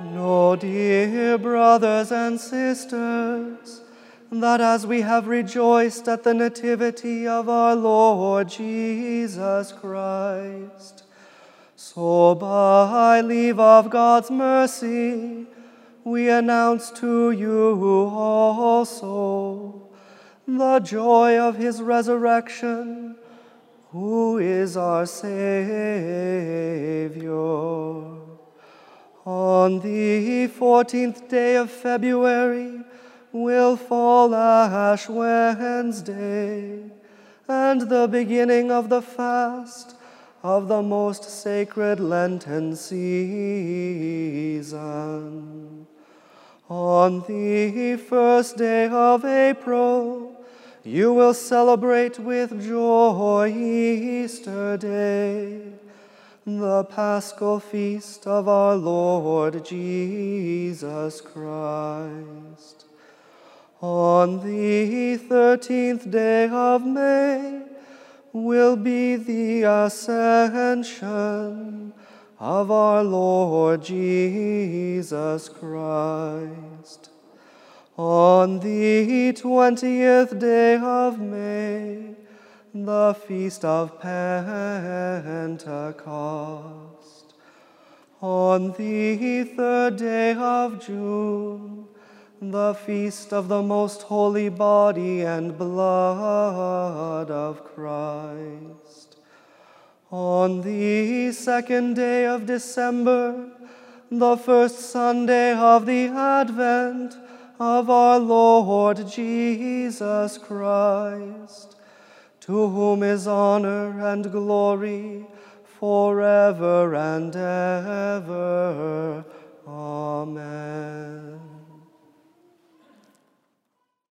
Know, dear brothers and sisters, that as we have rejoiced at the nativity of our Lord Jesus Christ, so by leave of God's mercy, we announce to you also the joy of his resurrection, who is our Savior. On the fourteenth day of February will fall Ash Wednesday, and the beginning of the fast of the most sacred Lenten season. On the first day of April, you will celebrate with joy Easter Day the paschal feast of our Lord Jesus Christ. On the thirteenth day of May will be the ascension of our Lord Jesus Christ. On the twentieth day of May, the feast of Pentecost. On the third day of June, the feast of the most holy body and blood of Christ. On the second day of December, the first Sunday of the Advent of our Lord Jesus Christ to whom is honor and glory forever and ever.